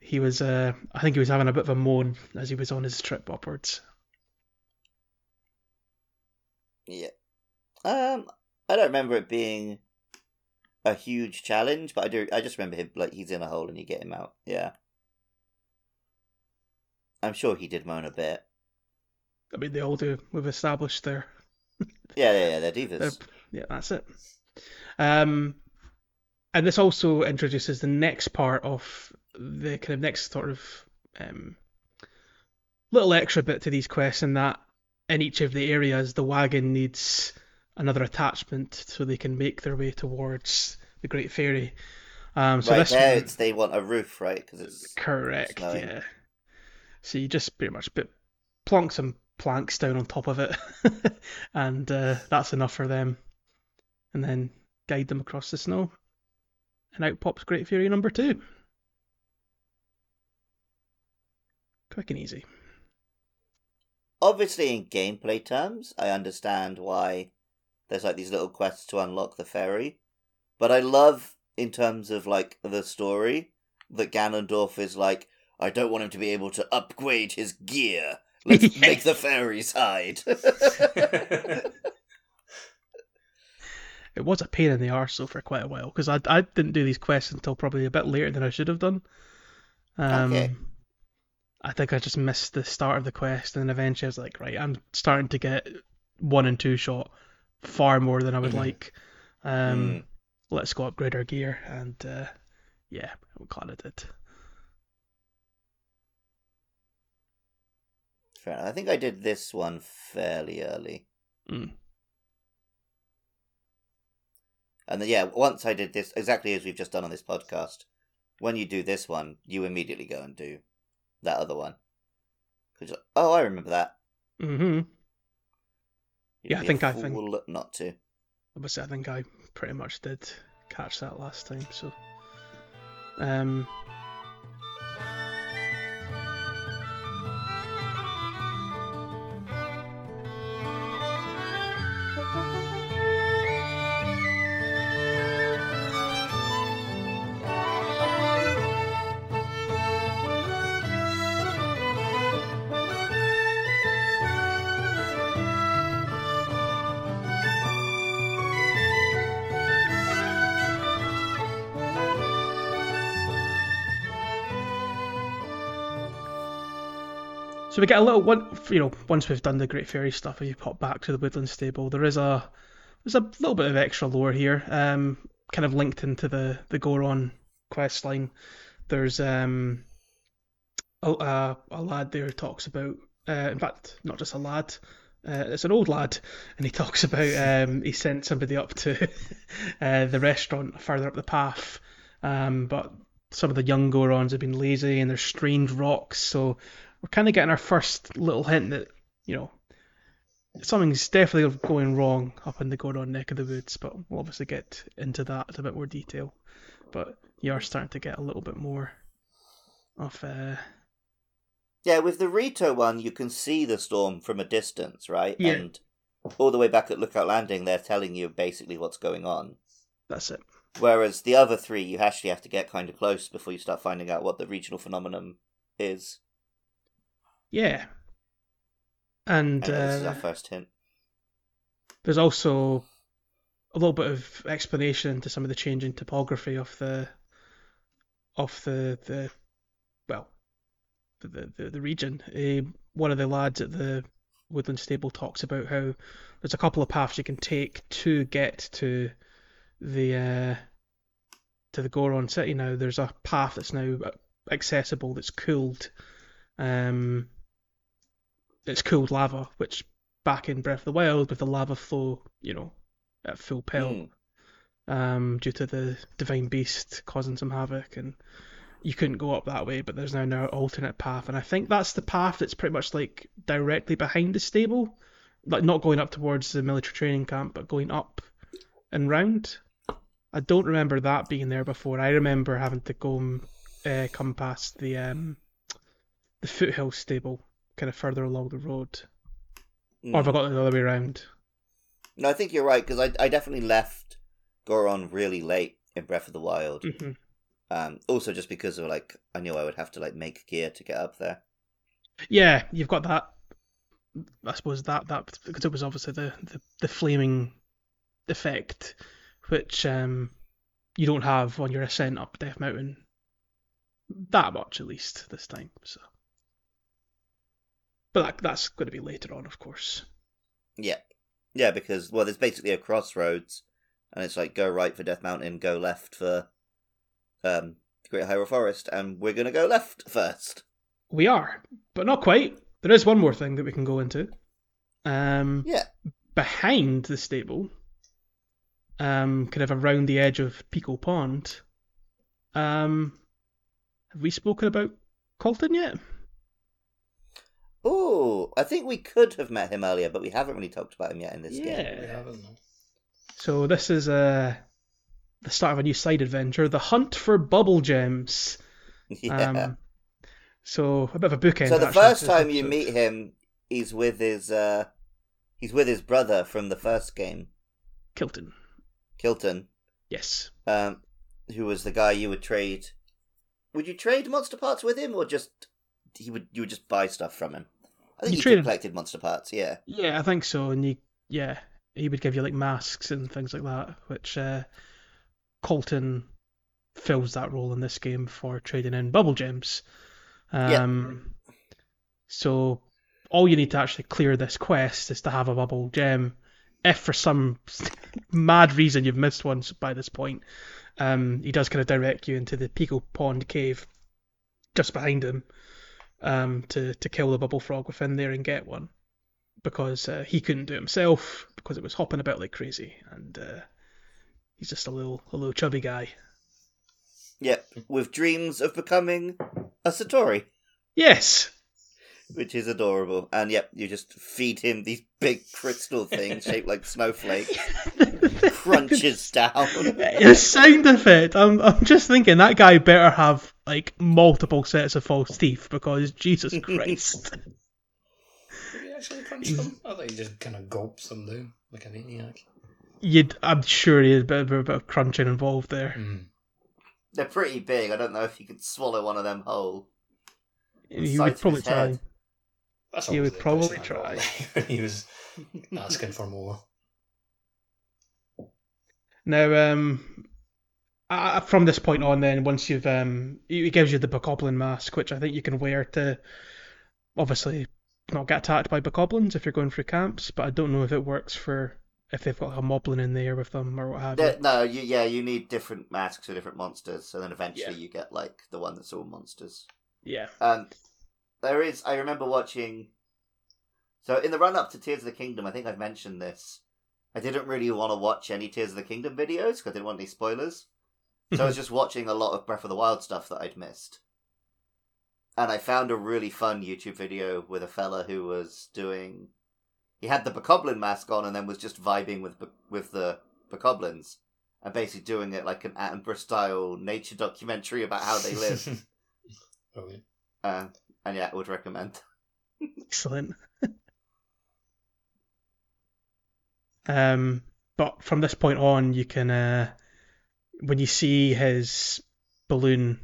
he was uh, I think he was having a bit of a moan as he was on his trip upwards. Yeah. Um, I don't remember it being a huge challenge, but I do. I just remember him like he's in a hole and you get him out. Yeah. I'm sure he did moan a bit. I mean, they all do. We've established their Yeah, yeah, yeah. They're divas. Yeah, that's it. Um, and this also introduces the next part of the kind of next sort of um, little extra bit to these quests, in that in each of the areas, the wagon needs another attachment so they can make their way towards the Great Fairy. Um, so right there, one- it's, they want a roof, right? Because it's Correct, snowing. yeah. So you just pretty much put plonk some planks down on top of it, and uh, that's enough for them. And then guide them across the snow. And out pops Great Fairy number two. Quick and easy. obviously in gameplay terms, I understand why there's like these little quests to unlock the fairy, but I love in terms of like the story that Ganondorf is like, I don't want him to be able to upgrade his gear. Let's Yeah. make the fairies hide. It was a pain in the arse though for quite a while because I I didn't do these quests until probably a bit later than I should have done. Um, Okay. I think I just missed the start of the quest, and then eventually I was like, right, I'm starting to get one and two shot far more than I would Mhm. like. Um, Mm. Let's go upgrade our gear, and uh, yeah, I'm glad I did. Fair enough. I think I did this one fairly early. Mm. And then, yeah, once I did this, exactly as we've just done on this podcast, when you do this one, you immediately go and do that other one. 'Cause you're like, oh, I remember that. Mm-hmm. You'd Yeah, I think I think- not to. Obviously, I think I pretty much did catch that last time. So, um, So we get a little one, you know, once we've done the Great Fairy stuff, if you pop back to the Woodland Stable, there is a there's a little bit of extra lore here, um, kind of linked into the the Goron quest line. There's um a, a, a lad there talks about, uh, in fact, not just a lad, uh, it's an old lad, and he talks about um he sent somebody up to uh, the restaurant further up the path, um, but some of the young Gorons have been lazy and strange rocks, so we're kind of getting our first little hint that you know something's definitely going wrong up in the Goron neck of the woods. But we'll obviously get into that in a bit more detail. But you are starting to get a little bit more of uh, Yeah, with the Rito one, you can see the storm from a distance, right? Yeah. And all the way back at Lookout Landing, they're telling you basically what's going on. that's it. Whereas the other three, you actually have to get kind of close before you start finding out what the regional phenomenon is. Yeah. And And this is uh, our first hint. there's also a little bit of explanation into some of the changing topography of the of the the well the the, the, the region. Uh, one of the lads at the Woodland Stable talks about how there's a couple of paths you can take to get to the uh, to the Goron city now. There's a path that's now accessible that's cooled. Um, it's cooled lava, which back in Breath of the Wild with the lava flow, you know, at full pelt, Hmm. um, due to the divine beast causing some havoc, and you couldn't go up that way. But there's now an alternate path, and I think that's the path that's pretty much like directly behind the stable, like not going up towards the military training camp, but going up and round. I don't remember that being there before. I remember having to go and uh, come past the um, the foothill stable, kind of further along the road. Or have I Hmm. got it the other way around? No, I think you're right, because I, I definitely left Goron really late in Breath of the Wild. hmm Um, also, just because of, like, I knew I would have to, like, make gear to get up there. Yeah, you've got that. I suppose that that because it was obviously the, the, the flaming effect, which um you don't have on your ascent up Death Mountain. That much at least this time. So, but that, that's going to be later on, of course. Yeah. Yeah, because, well, there's basically a crossroads, and it's like, go right for Death Mountain, go left for um, Great Hyrule Forest, and we're going to go left first. We are, but not quite. There is one more thing that we can go into. Um, Yeah. behind the stable, um, kind of around the edge of Pico Pond. Um, have we spoken about Koltin yet? Oh, I think we could have met him earlier, but we haven't really talked about him yet in this game. Yeah. We haven't. So this is uh, the start of a new side adventure, the hunt for bubble gems. Yeah. Um, so a bit of a bookend. so the actually, first to this time you meet him, he's with his uh, he's with his brother from the first game, Kilton. Kilton, Yes. um, who was the guy you would trade. Would you trade monster parts with him, or just he would you would just buy stuff from him? I think You you, traded- collected monster parts. Yeah. Yeah, I think so. And you, yeah, he would give you like masks and things like that, which uh, Koltin fills that role in this game for trading in bubble gems. Yeah. Um, So all you need to actually clear this quest is to have a bubble gem. If for some mad reason you've missed one by this point, um, he does kind of direct you into the Pico Pond cave just behind him um, to to kill the bubble frog within there and get one because uh, he couldn't do it himself because it was hopping about like crazy and uh, he's just a little a little chubby guy. Yep. With dreams of becoming a Satori. Yes. which is adorable. And yep, you just feed him these big crystal things shaped like snowflakes, crunches down. the sound effect. I'm I'm just thinking that guy better have like multiple sets of false teeth because Jesus Christ. Did he actually crunch them? I thought he just kind of gulps them down like a maniac. You'd I'm sure he had a bit, of- a bit of crunching involved there. Mm. They're pretty big. I don't know if you could swallow one of them whole. He would probably try. head. That's He would probably impression I got, try. he was asking for more. Now, um, uh, from this point on, then once you've um, he gives you the bokoblin mask, which I think you can wear to obviously not get attacked by bokoblins if you're going through camps. But I don't know if it works for if they've got a moblin in there with them or what have you. No, you, yeah, you need different masks for different monsters, and then eventually Yeah. you get like the one that's all monsters. Yeah. Um, there is. I remember watching. So in the run up to Tears of the Kingdom, I think I've mentioned this. I didn't really want to watch any Tears of the Kingdom videos because I didn't want any spoilers. So I was just watching a lot of Breath of the Wild stuff that I'd missed. And I found a really fun YouTube video with a fella who was doing. He had the Bokoblin mask on and then was just vibing with with the Bokoblins. And basically doing it like an Attenborough style nature documentary about how they live. Brilliant. uh, and yeah, I would recommend. Excellent. Um, but from this point on, you can, uh, when you see his balloon,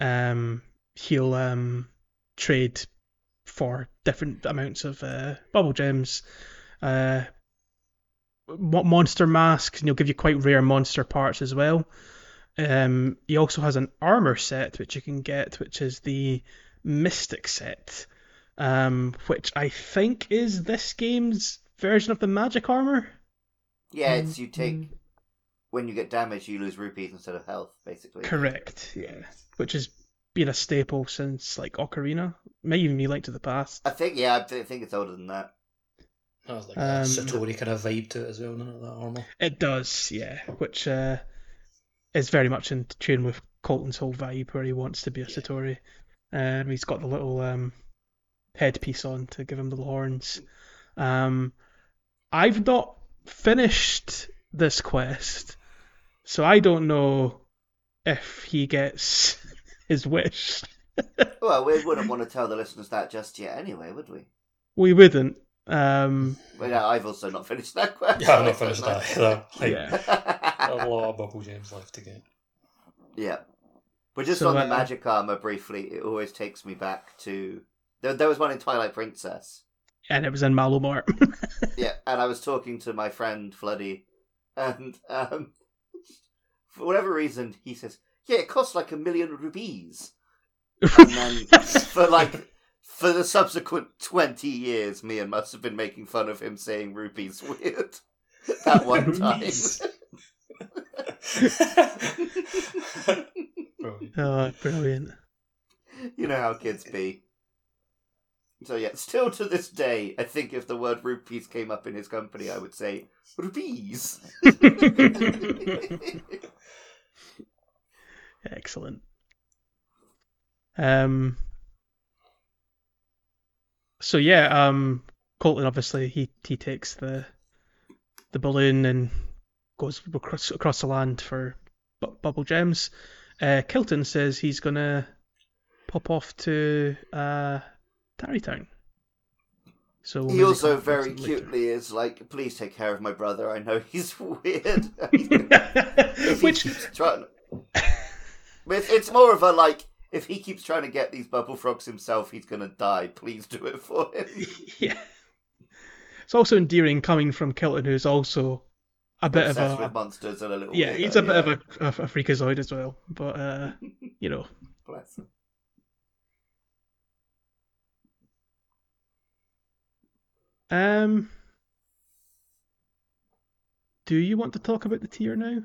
um, he'll um, trade for different amounts of uh, bubble gems, uh, monster masks, and he'll give you quite rare monster parts as well. Um, he also has an armor set which you can get, which is the Mystic set, um, which I think is this game's version of the magic armor. Yeah, it's you take Mm, when you get damaged, you lose rupees instead of health, basically. Correct, yeah. Which has been a staple since like Ocarina, may even be Link to the Past. I think yeah, I think it's older than that. That was like Um, a Satori kind of vibe to it as well, didn't it, that armour? It does, yeah. Which uh, is very much in tune with Koltin's whole vibe, where he wants to be a Satori. Um, he's got the little um, headpiece on to give him the horns. Um, I've not finished this quest, so I don't know if he gets his wish. Well, we wouldn't want to tell the listeners that just yet, anyway, would we? We wouldn't. Um, Well, yeah, I've also not finished that quest. Yeah, I've not finished that either. Like, yeah. a lot of bubble gems left to get. Yeah. But just So, on the uh, magic armor briefly, it always takes me back to. There, there was one in Twilight Princess. And it was in Malo Mart. Yeah, and I was talking to my friend Floody, and um, for whatever reason, he says, "Yeah, it costs like a million rupees." And then for like for the subsequent twenty years, me and must have been making fun of him saying rupees weird. That one time. Oh, brilliant. you know how kids be. So yeah, still to this day, I think if the word rupees came up in his company, I would say rupees. Excellent. Um. So yeah, um, Koltin obviously he he takes the the balloon and goes across, across the land for bu- bubble gems. Uh, Kilton says he's gonna pop off to uh, Tarrey Town. So we'll he also very him later. cutely is like, "Please take care of my brother. I know he's weird." Which trying. It's, it's more of a like, if he keeps trying to get these bubble frogs himself, he's gonna die. Please do it for him. yeah, it's also endearing coming from Kilton, who's also a bit Obsessed of a with monsters and a little. yeah, weirdo, he's a bit yeah. of a, a, a freakazoid as well. But uh, you know, Bless him. Um, do you want to talk about the tier now?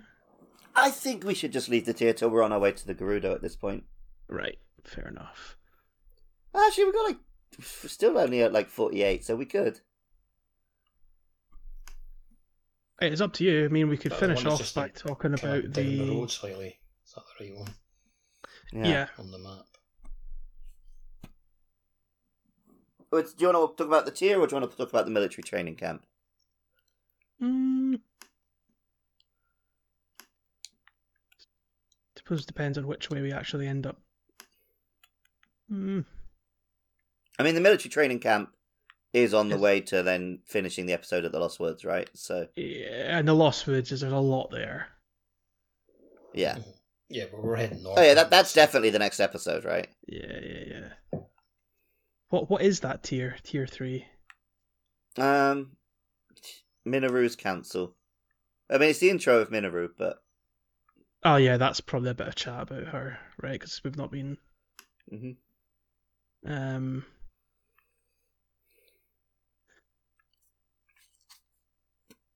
I think we should just leave the tier till we're on our way to the Gerudo at this point. Right, fair enough. Actually, we got like we're still only at like forty-eight, so we could. It's up to you. I mean, we could But finish off by like, talking about the, the road slightly. Is that the right one yeah. on the map? But Do you want to talk about the tier, or do you want to talk about the military training camp? Mm. Suppose it depends on which way we actually end up. Mm. I mean, the military training camp is on the way to then finishing the episode at the Lost Woods, right? So Yeah, and the Lost Woods is there's a lot there. yeah. Yeah, but we're heading north. Oh yeah, that that's definitely the next episode, right? Yeah, yeah, yeah. What what is that tier? Tier three. Um, Mineru's Counsel. I mean, it's the intro of Minoru, but Oh yeah, that's probably a bit of chat about her, right? Because we've not been. Mm-hmm. Um.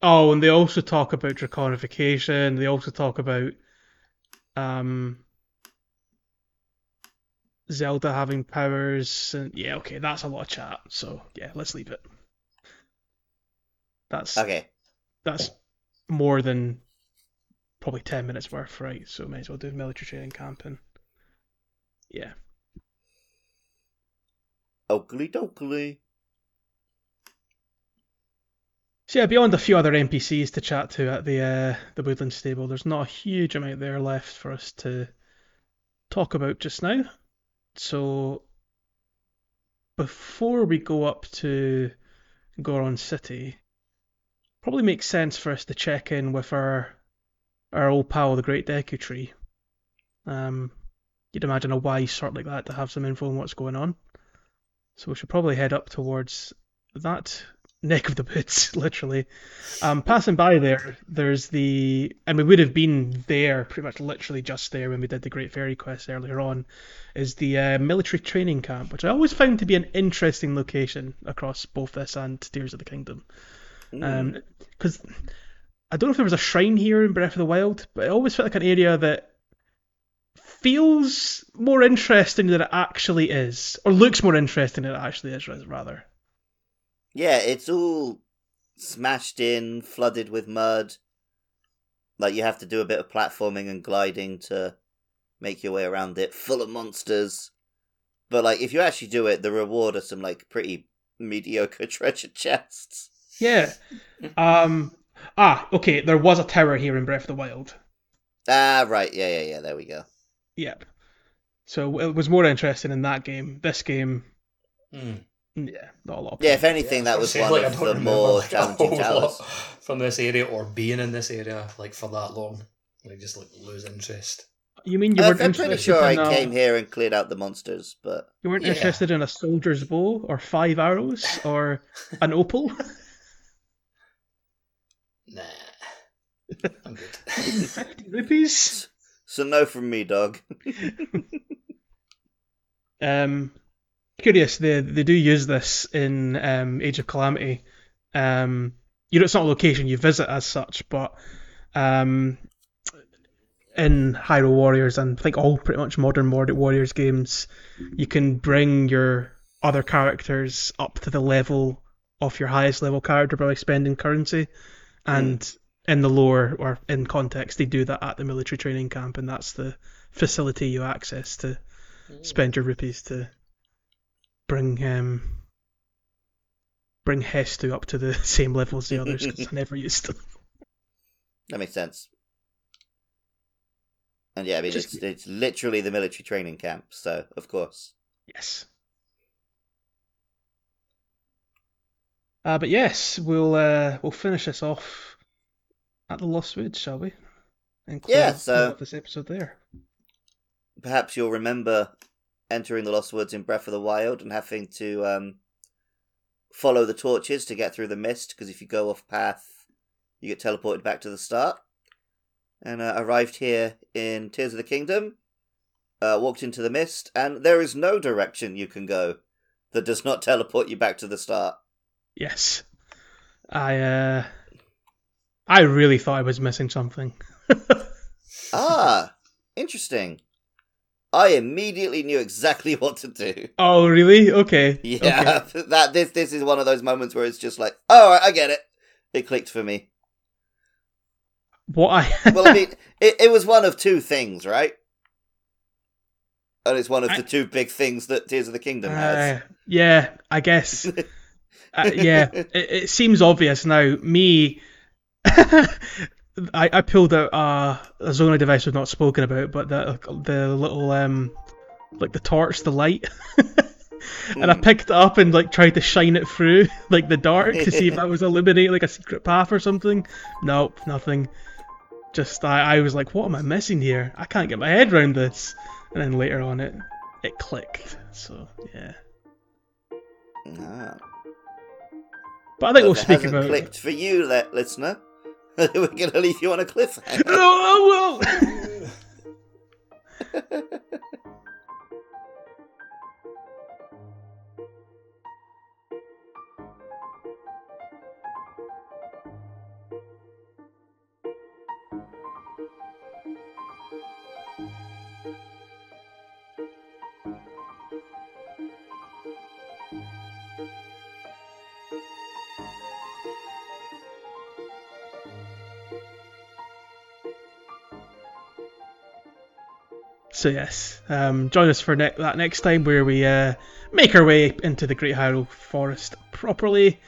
Oh, and they also talk about draconification. They also talk about um Zelda having powers, and yeah, okay, that's a lot of chat. So yeah, let's leave it. That's okay. that's more than probably ten minutes worth, right? So may as well do military training camp and yeah. Oakley dokley. So yeah, beyond a few other NPCs to chat to at the uh, the Woodland Stable, there's not a huge amount there left for us to talk about just now. So before we go up to Goron City, probably makes sense for us to check in with our our old pal, the Great Deku Tree. Um, you'd imagine a wise sort like that to have some info on what's going on. So we should probably head up towards that neck of the woods, literally. Um, passing by there, there's the, and we would have been there, pretty much literally just there when we did the Great Fairy Quest earlier on, is the uh, military training camp, which I always found to be an interesting location across both this and Tears of the Kingdom. Because I don't know if there was a shrine here in Breath of the Wild, but it always felt like an area that feels more interesting than it actually is, or looks more interesting than it actually is, rather. Yeah, it's all smashed in, flooded with mud. Like you have to do a bit of platforming and gliding to make your way around it, full of monsters. But like if you actually do it, the reward are some like pretty mediocre treasure chests. Yeah. Um. Ah, okay. There was a tower here in Breath of the Wild. Ah, right, yeah, yeah, yeah, there we go. Yep. So it was more interesting in that game. This game, Hmm. Yeah, not a lot. Yeah, if anything, Yeah, that was was one like, of the more challenging whole towers. lot from this area or being in this area like for that long. Like just like lose interest. You mean you Uh, weren't I'm pretty sure I in a, came here and cleared out the monsters, but You weren't Yeah. interested in a soldier's bow or five arrows or an opal? Nah. I'm good. Fifty rupees. so no from me, dog. Um, curious. They they do use this in um, Age of Calamity. Um, you know, it's not a location you visit as such, but um, in Hyrule Warriors and I think all pretty much modern Mordant Warriors games, you can bring your other characters up to the level of your highest level character by spending currency. And in the lore or in context, they do that at the military training camp, and that's the facility you access to spend your rupees to bring um bring Hestu up to the same level as the others because I never used to. That makes sense. And yeah, I mean, Just- it's, it's literally the military training camp, so of course. Yes. Uh, but yes, we'll uh, we'll finish this off at the Lost Woods, shall we? And close Yeah, so- this episode there. Perhaps you'll remember entering the Lost Woods in Breath of the Wild and having to um, follow the torches to get through the mist, because if you go off path, you get teleported back to the start. And uh, arrived here in Tears of the Kingdom, uh, walked into the mist, and there is no direction you can go that does not teleport you back to the start. Yes, I uh, I really thought I was missing something. ah, interesting. I immediately knew exactly what to do. Oh, really? Okay. Yeah, Okay. that this this is one of those moments where it's just like, oh, I get it. It clicked for me. What I Well, I mean, it, it was one of two things, right? And it's one of I- the two big things that Tears of the Kingdom has. Uh, yeah, I guess. uh, yeah, it, it seems obvious now. Me, I, I pulled out uh, a Zonai device we've not spoken about, but the the little um, like the torch, the light, and I Hmm. picked it up and like tried to shine it through like the dark to see if that was illuminating like a secret path or something. Nope, nothing. Just I, I was like, what am I missing here? I can't get my head around this. And then later on, it it clicked. So yeah. Ah. But I think Well, we'll speak hasn't about. clicked for you, listener. We're to leave you on a cliffhanger. Oh, I will. So yes, um, join us for ne- that next time where we uh, make our way into the Great Hyrule Forest properly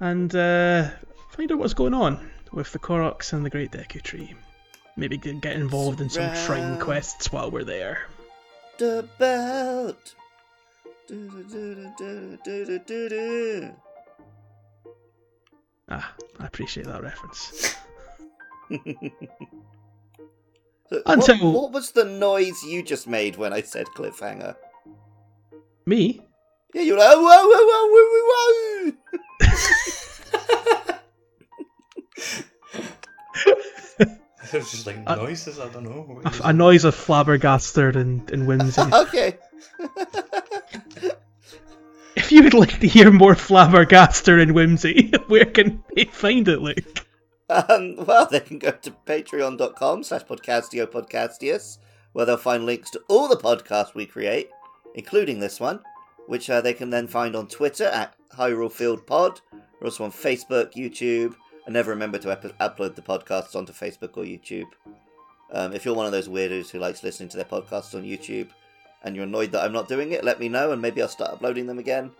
and uh, find out what's going on with the Koroks and the Great Deku Tree. Maybe get involved in some shrine quests while we're there. the belt. Ah, I appreciate that reference. So Until- what, what was the noise you just made when I said cliffhanger? Me? Yeah, you were like, whoa, whoa, whoa, whoa, whoa, It was just like Uh, noises. I don't know. A, a noise of flabbergasted and, and whimsy. okay. if you would like to hear more flabbergaster and whimsy, where can they find it, Luke? Um, well, they can go to patreon.com slash podcastio podcastius, where they'll find links to all the podcasts we create, including this one, which uh, they can then find on Twitter at Hyrule Field Pod. We're also on Facebook, YouTube, and never remember to ep- upload the podcasts onto Facebook or YouTube. Um, if you're one of those weirdos who likes listening to their podcasts on YouTube and you're annoyed that I'm not doing it, let me know and maybe I'll start uploading them again.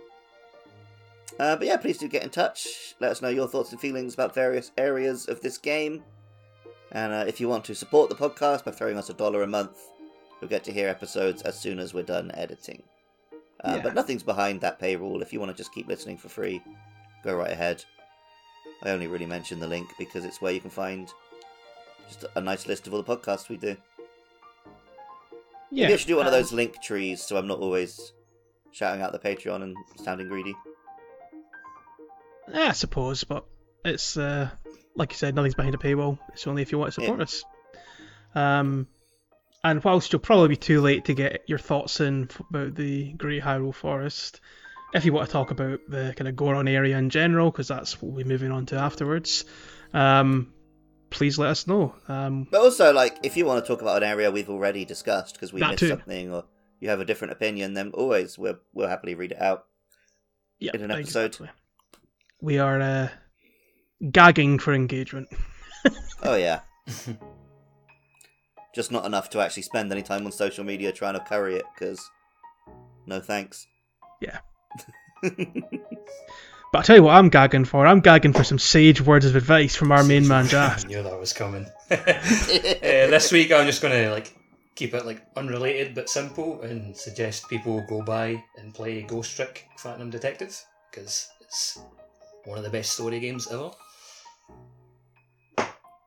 Uh, but yeah, please do get in touch. Let us know your thoughts and feelings about various areas of this game. And uh, if you want to support the podcast by throwing us a dollar a month, you'll get to hear episodes as soon as we're done editing. Uh, Yeah. But nothing's behind that paywall. If you want to just keep listening for free, go right ahead. I only really mention the link because it's where you can find just a nice list of all the podcasts we do. Yeah. Maybe I should do one of um, those link trees so I'm not always shouting out the Patreon and sounding greedy. Yeah, I suppose, but it's uh, like you said, nothing's behind a paywall. It's only if you want to support us. Um, and whilst you'll probably be too late to get your thoughts in f- about the Great Hyrule Forest, if you want to talk about the kind of Goron area in general, because that's what we'll be moving on to afterwards, um, please let us know. Um, But also, like, if you want to talk about an area we've already discussed because we missed too. something, or you have a different opinion, then always we'll we'll happily read it out. Yeah, in an episode. exactly. We are uh, gagging for engagement. Oh yeah. Just not enough to actually spend any time on social media trying to curry it, because no thanks. Yeah. But I tell you what, I'm gagging for. I'm gagging for some sage words of advice from our main man, Jack. I knew that was coming. uh, this week I'm just gonna like keep it like unrelated but simple and suggest people go by and play Ghost Trick Phantom Detective because it's one of the best story games ever.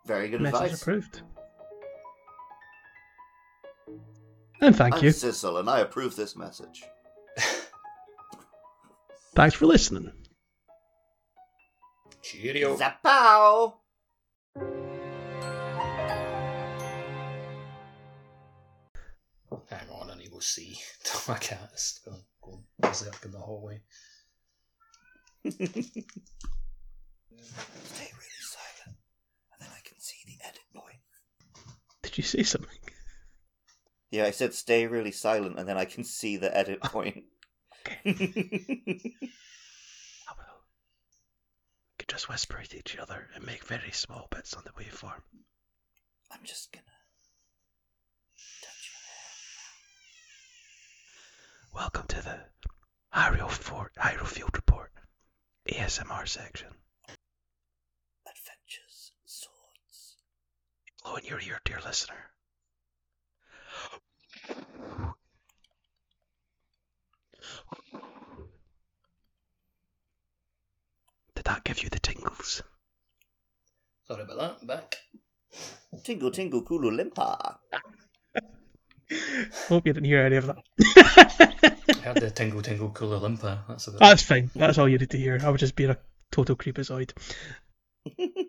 Very good Message advice. approved. And thank I'm you. Sissel, and I approve this message. Thanks for listening. Cheerio. Zapow! Hang on, I need to go see. My cat is going go berserk in the hallway. Stay really silent, and then I can see the edit point. Did you say something? Yeah, I said stay really silent, and then I can see the edit ah, point. Oh well. We could just whisper at each other and make very small bits on the waveform. I'm just gonna touch your hair. Welcome to the Aerial Fort Aerial Field Report ASMR section. adventures, swords. Blow in your ear, dear listener. Did that give you the tingles? Sorry about that. Back. Tingle, tingle, kooloo-limpah. Hope you didn't hear any of that. I had the tingle tingle kooloo-limpah. That's about That's fine. That's all you need to hear. I was just being a total creepazoid.